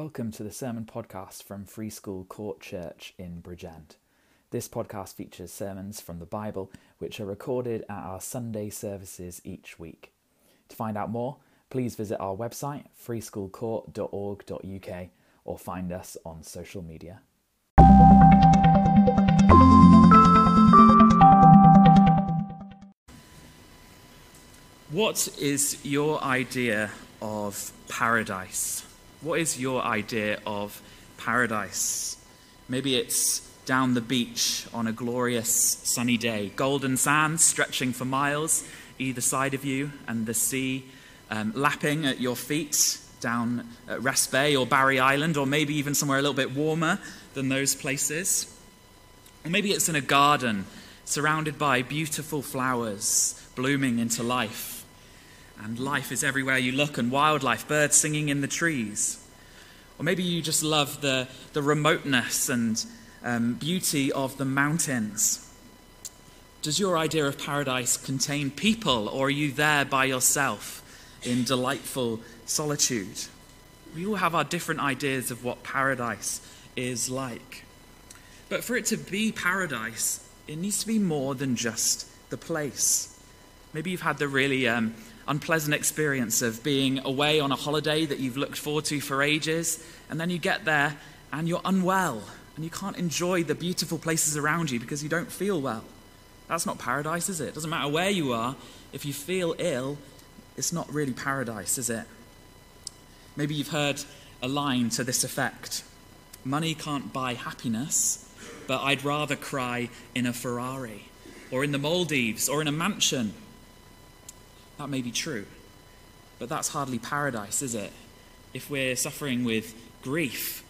Welcome to the sermon podcast from Free School Court Church in Bridgend. This podcast features sermons from the Bible which are recorded at our Sunday services each week. To find out more, please visit our website freeschoolcourt.org.uk or find us on social media. What is your idea of paradise? What is your idea of paradise? Maybe it's down the beach on a glorious sunny day, golden sands stretching for miles either side of you, and the sea um, lapping at your feet down at Rest Bay or Barry Island, or maybe even somewhere a little bit warmer than those places. Or maybe it's in a garden surrounded by beautiful flowers blooming into life and life is everywhere you look, and wildlife, birds singing in the trees. Or maybe you just love the, the remoteness and um, beauty of the mountains. Does your idea of paradise contain people, or are you there by yourself in delightful solitude? We all have our different ideas of what paradise is like. But for it to be paradise, it needs to be more than just the place. Maybe you've had the really um, unpleasant experience of being away on a holiday that you've looked forward to for ages, and then you get there and you're unwell and you can't enjoy the beautiful places around you because you don't feel well. That's not paradise, is it? It doesn't matter where you are, if you feel ill, it's not really paradise, is it? Maybe you've heard a line to this effect Money can't buy happiness, but I'd rather cry in a Ferrari, or in the Maldives, or in a mansion that may be true. But that's hardly paradise, is it? If we're suffering with grief,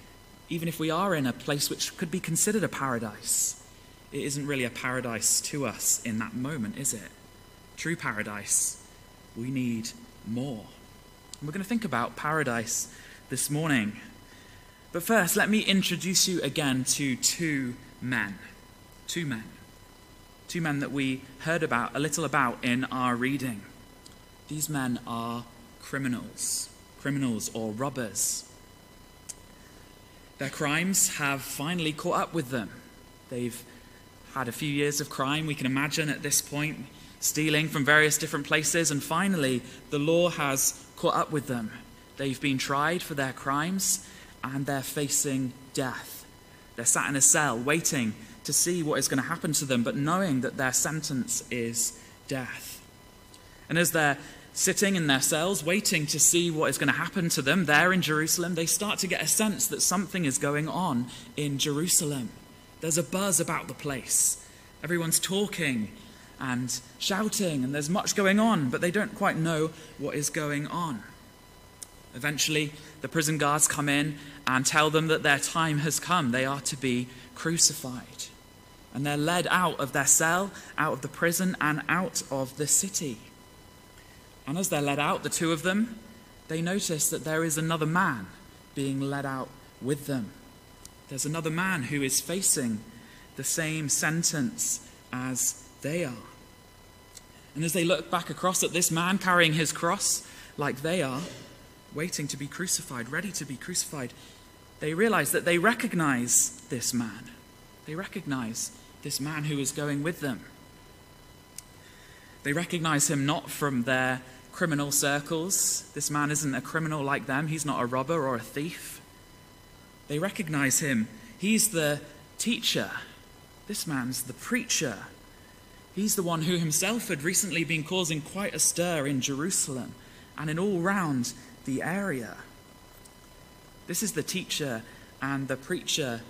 even if we are in a place which could be considered a paradise, it isn't really a paradise to us in that moment, is it? True paradise, we need more. And we're going to think about paradise this morning. But first, let me introduce you again to two men. Two men. Two men that we heard about a little about in our reading. These men are criminals, criminals or robbers. Their crimes have finally caught up with them. They've had a few years of crime, we can imagine at this point, stealing from various different places, and finally the law has caught up with them. They've been tried for their crimes and they're facing death. They're sat in a cell waiting to see what is going to happen to them, but knowing that their sentence is death. And as they're sitting in their cells, waiting to see what is going to happen to them there in Jerusalem, they start to get a sense that something is going on in Jerusalem. There's a buzz about the place. Everyone's talking and shouting, and there's much going on, but they don't quite know what is going on. Eventually, the prison guards come in and tell them that their time has come. They are to be crucified. And they're led out of their cell, out of the prison, and out of the city. And as they're led out, the two of them, they notice that there is another man being led out with them. There's another man who is facing the same sentence as they are. And as they look back across at this man carrying his cross like they are, waiting to be crucified, ready to be crucified, they realize that they recognize this man. They recognize this man who is going with them. They recognize him not from their criminal circles. This man isn't a criminal like them, he's not a robber or a thief. They recognize him. He's the teacher. This man's the preacher. He's the one who himself had recently been causing quite a stir in Jerusalem and in all round the area. This is the teacher and the preacher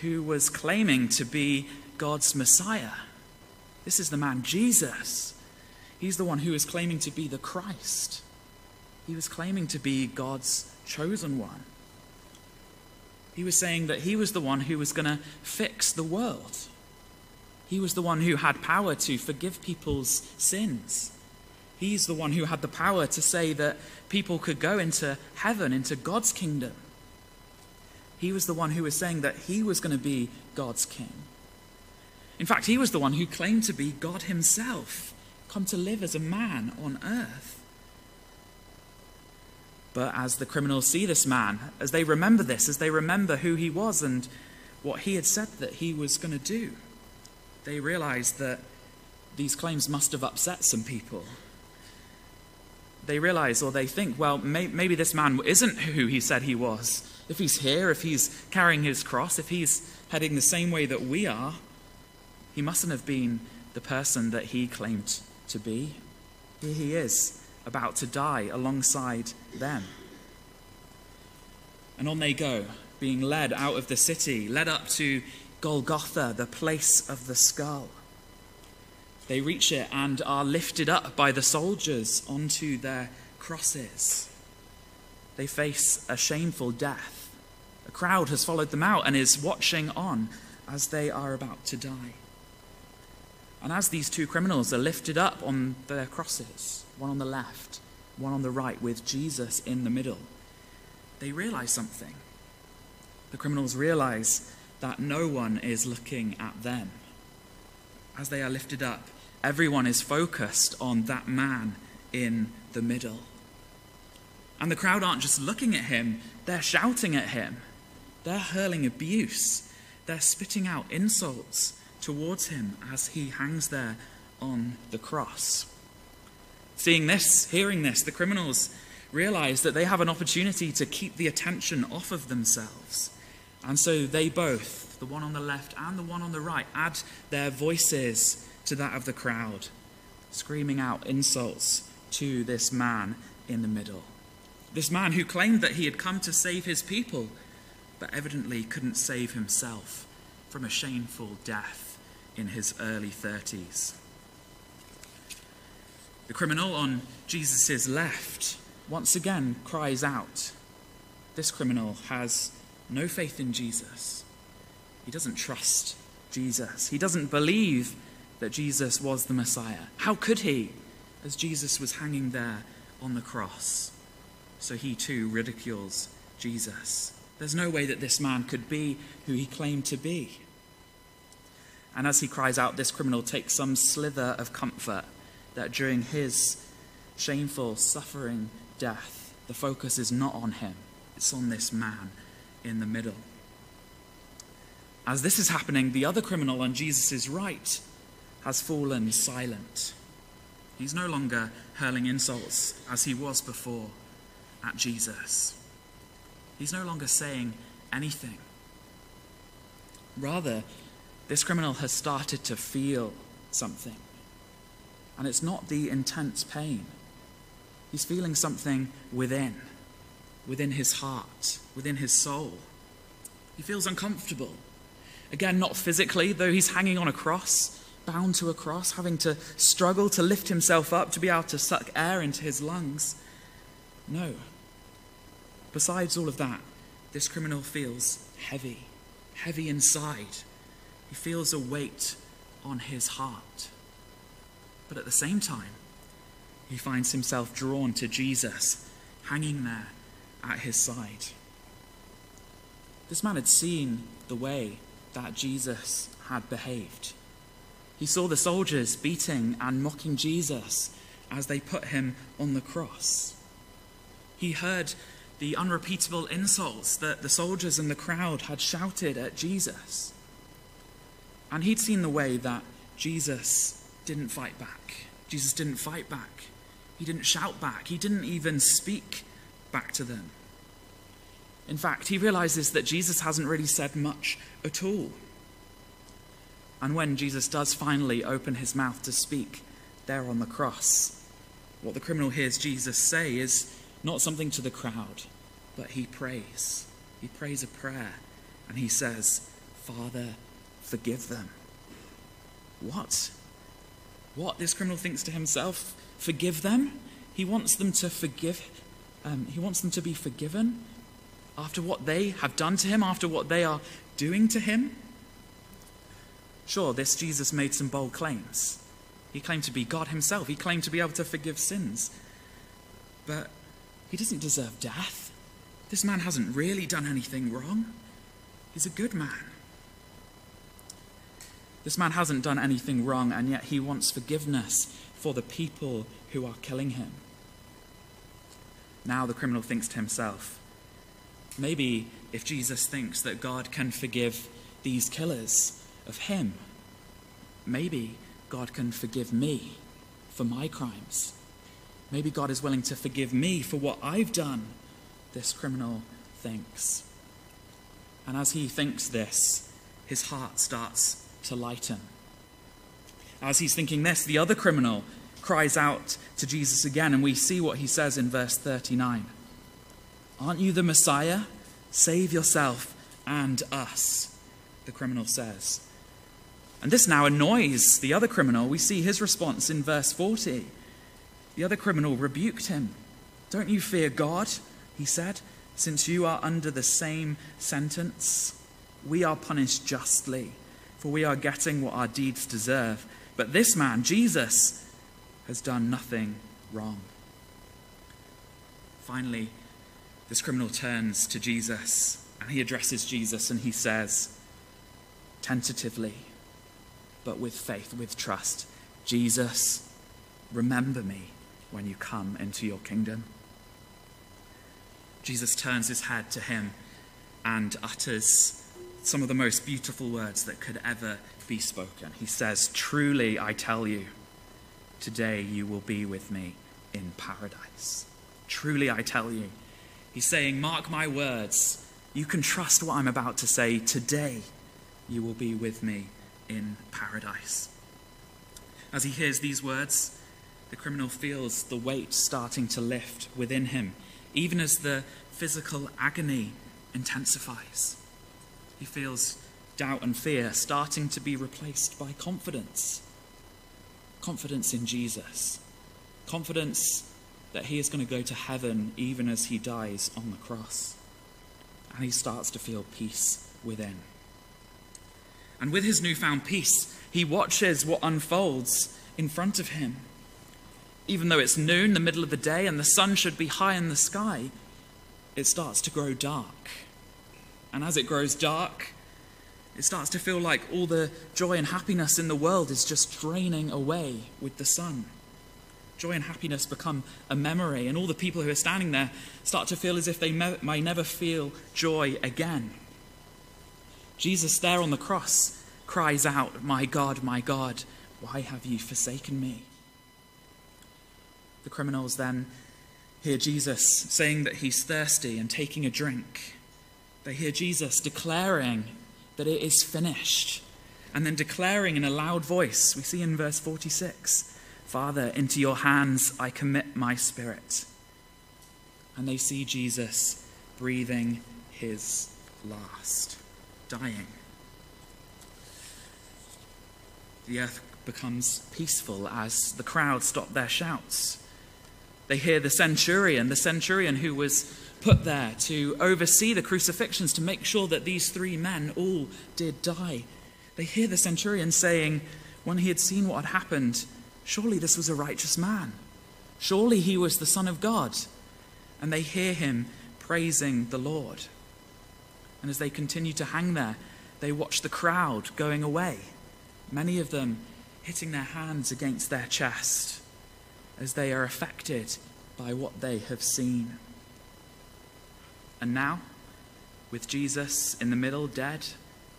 who was claiming to be God's Messiah. This is the man Jesus He's the one who is claiming to be the Christ. He was claiming to be God's chosen one. He was saying that he was the one who was going to fix the world. He was the one who had power to forgive people's sins. He's the one who had the power to say that people could go into heaven, into God's kingdom. He was the one who was saying that he was going to be God's king. In fact, he was the one who claimed to be God himself come to live as a man on earth. But as the criminals see this man, as they remember this, as they remember who he was and what he had said that he was going to do, they realize that these claims must have upset some people. They realize or they think, well, may, maybe this man isn't who he said he was. If he's here, if he's carrying his cross, if he's heading the same way that we are, he mustn't have been the person that he claimed to be. Here he is, about to die alongside them. And on they go, being led out of the city, led up to Golgotha, the place of the skull. They reach it and are lifted up by the soldiers onto their crosses. They face a shameful death. A crowd has followed them out and is watching on as they are about to die. And as these two criminals are lifted up on their crosses, one on the left, one on the right, with Jesus in the middle, they realize something. The criminals realize that no one is looking at them. As they are lifted up, everyone is focused on that man in the middle. And the crowd aren't just looking at him, they're shouting at him. They're hurling abuse. They're spitting out insults towards him as he hangs there on the cross. Seeing this, hearing this, the criminals realize that they have an opportunity to keep the attention off of themselves. And so they both, the one on the left and the one on the right, add their voices to that of the crowd, screaming out insults to this man in the middle. This man who claimed that he had come to save his people, but evidently couldn't save himself from a shameful death in his early 30s. The criminal on Jesus' left once again cries out. This criminal has no faith in Jesus. He doesn't trust Jesus. He doesn't believe that Jesus was the Messiah. How could he, as Jesus was hanging there on the cross? So he too ridicules Jesus. There's no way that this man could be who he claimed to be. And as he cries out, this criminal takes some slither of comfort that during his shameful, suffering death, the focus is not on him, it's on this man in the middle. As this is happening, the other criminal on Jesus' right has fallen silent. He's no longer hurling insults as he was before at Jesus. He's no longer saying anything. Rather, this criminal has started to feel something. And it's not the intense pain. He's feeling something within, within his heart, within his soul. He feels uncomfortable. Again, not physically, though he's hanging on a cross, bound to a cross, having to struggle to lift himself up to be able to suck air into his lungs. No. Besides all of that, this criminal feels heavy, heavy inside. He feels a weight on his heart. But at the same time, he finds himself drawn to Jesus, hanging there at his side. This man had seen the way that Jesus had behaved. He saw the soldiers beating and mocking Jesus as they put him on the cross. He heard the unrepeatable insults that the soldiers and the crowd had shouted at Jesus. And he'd seen the way that Jesus didn't fight back. Jesus didn't fight back. He didn't shout back. He didn't even speak back to them. In fact, he realizes that Jesus hasn't really said much at all. And when Jesus does finally open his mouth to speak there on the cross, what the criminal hears Jesus say is not something to the crowd, but he prays. He prays a prayer and he says, Father, forgive them. What? What? This criminal thinks to himself, forgive them? He wants them to forgive, um, he wants them to be forgiven after what they have done to him, after what they are doing to him. Sure, this Jesus made some bold claims. He claimed to be God himself, he claimed to be able to forgive sins. But he doesn't deserve death. This man hasn't really done anything wrong. He's a good man. This man hasn't done anything wrong, and yet he wants forgiveness for the people who are killing him. Now the criminal thinks to himself, maybe if Jesus thinks that God can forgive these killers of him, maybe God can forgive me for my crimes. Maybe God is willing to forgive me for what I've done, this criminal thinks. And as he thinks this, his heart starts to lighten. As he's thinking this, the other criminal cries out to Jesus again, and we see what he says in verse 39 Aren't you the Messiah? Save yourself and us, the criminal says. And this now annoys the other criminal. We see his response in verse 40. The other criminal rebuked him. Don't you fear God, he said, since you are under the same sentence? We are punished justly, for we are getting what our deeds deserve. But this man, Jesus, has done nothing wrong. Finally, this criminal turns to Jesus and he addresses Jesus and he says, tentatively, but with faith, with trust, Jesus, remember me when you come into your kingdom. Jesus turns his head to him and utters some of the most beautiful words that could ever be spoken. He says, Truly, I tell you, today you will be with me in paradise. Truly, I tell you. He's saying, Mark my words. You can trust what I'm about to say. Today, you will be with me in paradise. As he hears these words, the criminal feels the weight starting to lift within him, even as the physical agony intensifies. He feels doubt and fear starting to be replaced by confidence. Confidence in Jesus. Confidence that he is going to go to heaven even as he dies on the cross. And he starts to feel peace within. And with his newfound peace, he watches what unfolds in front of him. Even though it's noon, the middle of the day, and the sun should be high in the sky, it starts to grow dark. And as it grows dark, it starts to feel like all the joy and happiness in the world is just draining away with the sun. Joy and happiness become a memory, and all the people who are standing there start to feel as if they may never feel joy again. Jesus, there on the cross, cries out, My God, my God, why have you forsaken me? The criminals then hear Jesus saying that he's thirsty and taking a drink. They hear Jesus declaring that it is finished, and then declaring in a loud voice, we see in verse 46 Father, into your hands I commit my spirit. And they see Jesus breathing his last, dying. The earth becomes peaceful as the crowd stop their shouts. They hear the centurion, the centurion who was put there to oversee the crucifixions, to make sure that these three men all did die. They hear the centurion saying, when he had seen what had happened, Surely this was a righteous man. Surely he was the Son of God. And they hear him praising the Lord. And as they continue to hang there, they watch the crowd going away, many of them hitting their hands against their chest as they are affected by what they have seen. And now, with Jesus in the middle, dead,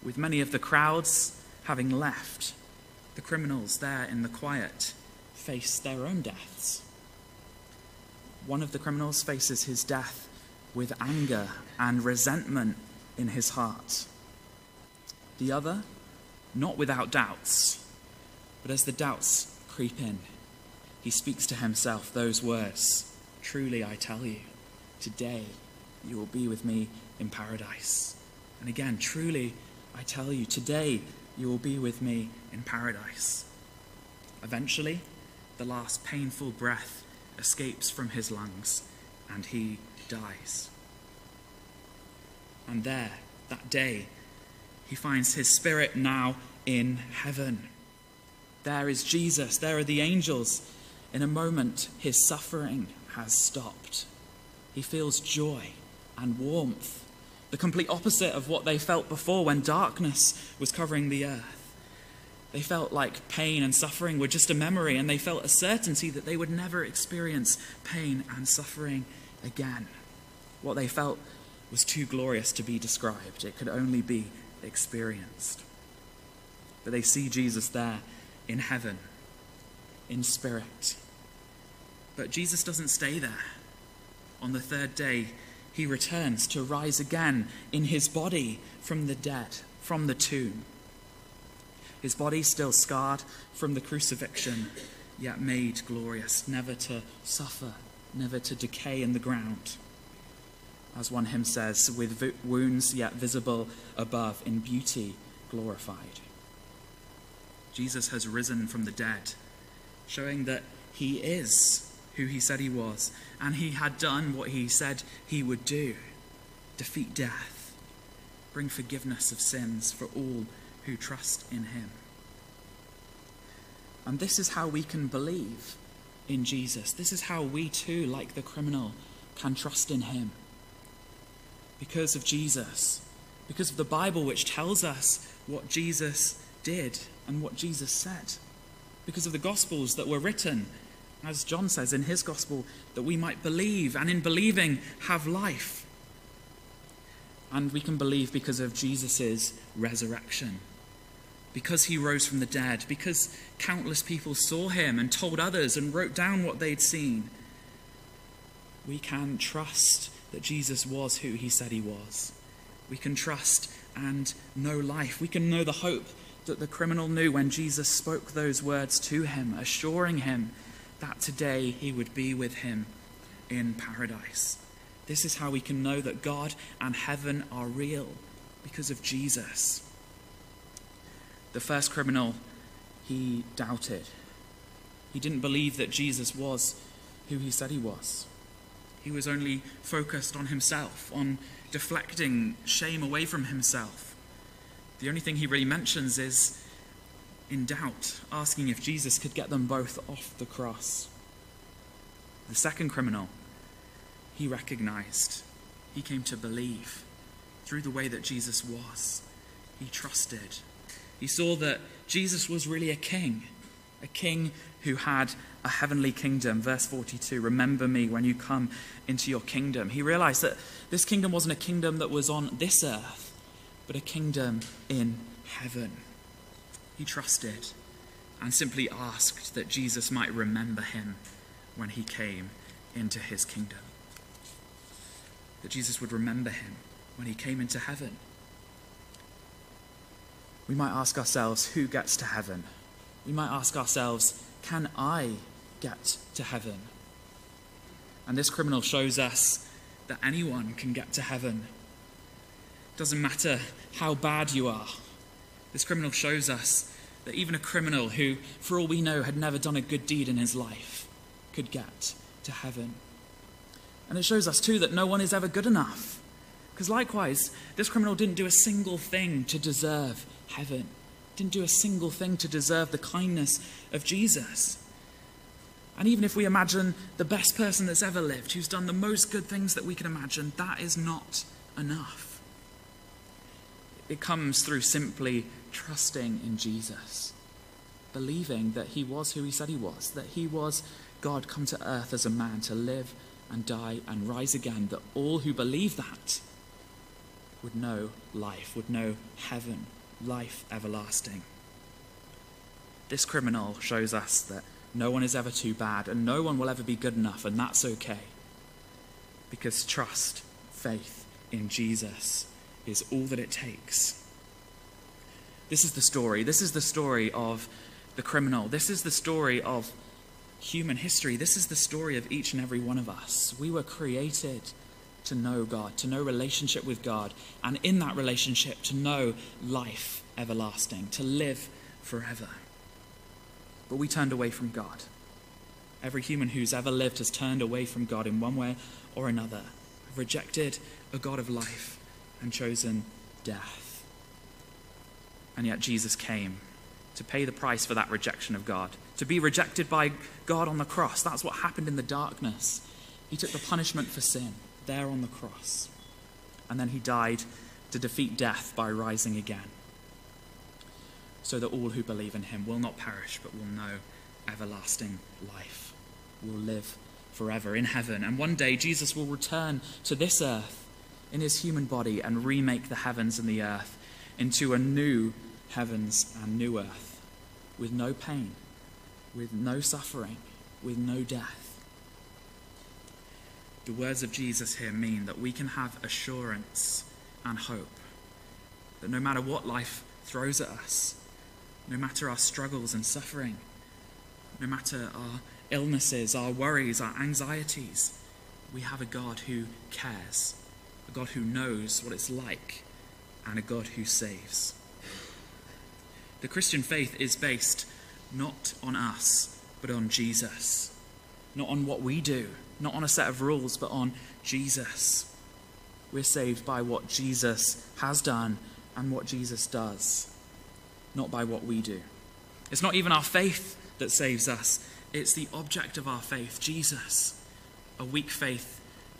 with many of the crowds having left, the criminals there in the quiet face their own deaths. One of the criminals faces his death with anger and resentment in his heart. The other, not without doubts, but as the doubts creep in, he speaks to himself those words Truly I tell you, today you will be with me in paradise. And again, truly I tell you, today you will be with me in paradise. Eventually, the last painful breath escapes from his lungs and he dies. And there, that day, he finds his spirit now in heaven. There is Jesus, there are the angels. In a moment, his suffering has stopped. He feels joy and warmth, the complete opposite of what they felt before when darkness was covering the earth. They felt like pain and suffering were just a memory, and they felt a certainty that they would never experience pain and suffering again. What they felt was too glorious to be described, it could only be experienced. But they see Jesus there in heaven, in spirit. But Jesus doesn't stay there. On the third day, he returns to rise again in his body from the dead, from the tomb. His body still scarred from the crucifixion, yet made glorious, never to suffer, never to decay in the ground. As one hymn says, with wounds yet visible above, in beauty glorified. Jesus has risen from the dead, showing that he is who he said he was, and he had done what he said he would do defeat death, bring forgiveness of sins for all who trust in him. And this is how we can believe in Jesus. This is how we too, like the criminal, can trust in him. Because of Jesus, because of the Bible, which tells us what Jesus did and what Jesus said, because of the Gospels that were written, as John says in his Gospel, that we might believe and in believing have life. And we can believe because of Jesus' resurrection because he rose from the dead, because countless people saw him and told others and wrote down what they'd seen, we can trust that Jesus was who he said he was. We can trust and know life. We can know the hope that the criminal knew when Jesus spoke those words to him, assuring him that today he would be with him in paradise. This is how we can know that God and heaven are real because of Jesus. The first criminal, he doubted. He didn't believe that Jesus was who he said he was. He was only focused on himself, on deflecting shame away from himself. The only thing he really mentions is in doubt, asking if Jesus could get them both off the cross. The second criminal, he recognized, he came to believe through the way that Jesus was. He trusted. He saw that Jesus was really a king, a king who had a heavenly kingdom. Verse 42 Remember me when you come into your kingdom. He realized that this kingdom wasn't a kingdom that was on this earth, but a kingdom in heaven. He trusted and simply asked that Jesus might remember him when he came into his kingdom. That Jesus would remember him when he came into heaven we might ask ourselves, who gets to heaven? We might ask ourselves, can I get to heaven? And this criminal shows us that anyone can get to heaven. It doesn't matter how bad you are. This criminal shows us that even a criminal who, for all we know, had never done a good deed in his life could get to heaven. And it shows us, too, that no one is ever good enough. Because likewise, this criminal didn't do a single thing to deserve heaven. Didn't do a single thing to deserve the kindness of Jesus. And even if we imagine the best person that's ever lived, who's done the most good things that we can imagine, that is not enough. It comes through simply trusting in Jesus, believing that he was who he said he was, that he was God come to earth as a man to live and die and rise again, that all who believe that would know life, would know heaven, life everlasting. This criminal shows us that no one is ever too bad and no one will ever be good enough, and that's okay. Because trust, faith in Jesus is all that it takes. This is the story. This is the story of the criminal. This is the story of human history. This is the story of each and every one of us. We were created to know God, to know relationship with God, and in that relationship to know life everlasting, to live forever. But we turned away from God. Every human who's ever lived has turned away from God in one way or another, rejected a God of life and chosen death. And yet Jesus came to pay the price for that rejection of God, to be rejected by God on the cross. That's what happened in the darkness. He took the punishment for sin there on the cross. And then he died to defeat death by rising again, so that all who believe in him will not perish but will know everlasting life, will live forever in heaven. And one day Jesus will return to this earth in his human body and remake the heavens and the earth into a new heavens and new earth with no pain, with no suffering, with no death. The words of Jesus here mean that we can have assurance and hope that no matter what life throws at us, no matter our struggles and suffering, no matter our illnesses, our worries, our anxieties, we have a God who cares, a God who knows what it's like, and a God who saves. The Christian faith is based not on us, but on Jesus. Not on what we do, not on a set of rules, but on Jesus. We're saved by what Jesus has done and what Jesus does, not by what we do. It's not even our faith that saves us, it's the object of our faith, Jesus. A weak faith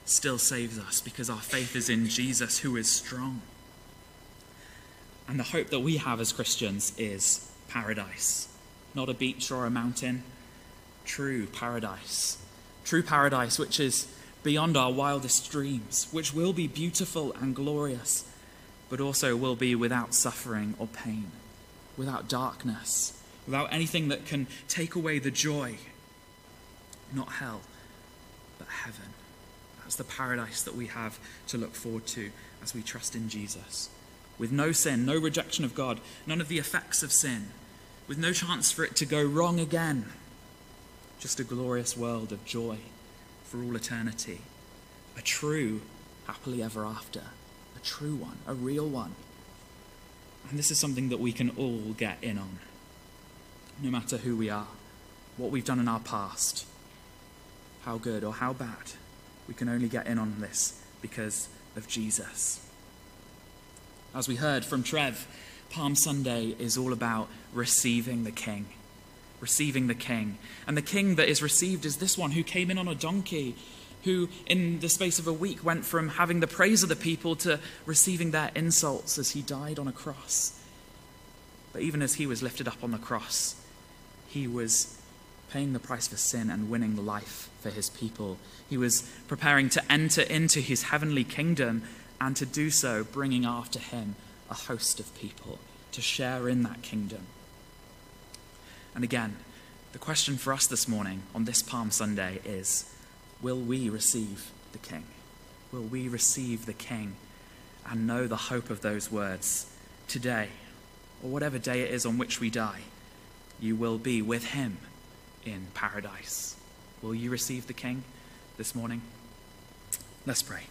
still saves us because our faith is in Jesus, who is strong. And the hope that we have as Christians is paradise, not a beach or a mountain, true paradise. True paradise, which is beyond our wildest dreams, which will be beautiful and glorious, but also will be without suffering or pain, without darkness, without anything that can take away the joy. Not hell, but heaven. That's the paradise that we have to look forward to as we trust in Jesus. With no sin, no rejection of God, none of the effects of sin, with no chance for it to go wrong again. Just a glorious world of joy for all eternity. A true happily ever after. A true one, a real one. And this is something that we can all get in on no matter who we are, what we've done in our past, how good or how bad. We can only get in on this because of Jesus. As we heard from Trev, Palm Sunday is all about receiving the King. Receiving the King. And the King that is received is this one who came in on a donkey, who, in the space of a week, went from having the praise of the people to receiving their insults as he died on a cross. But even as he was lifted up on the cross, he was paying the price for sin and winning life for his people. He was preparing to enter into his heavenly kingdom and to do so, bringing after him a host of people to share in that kingdom. And again, the question for us this morning on this Palm Sunday is Will we receive the King? Will we receive the King and know the hope of those words today, or whatever day it is on which we die? you will be with him in paradise. Will you receive the King this morning? Let's pray.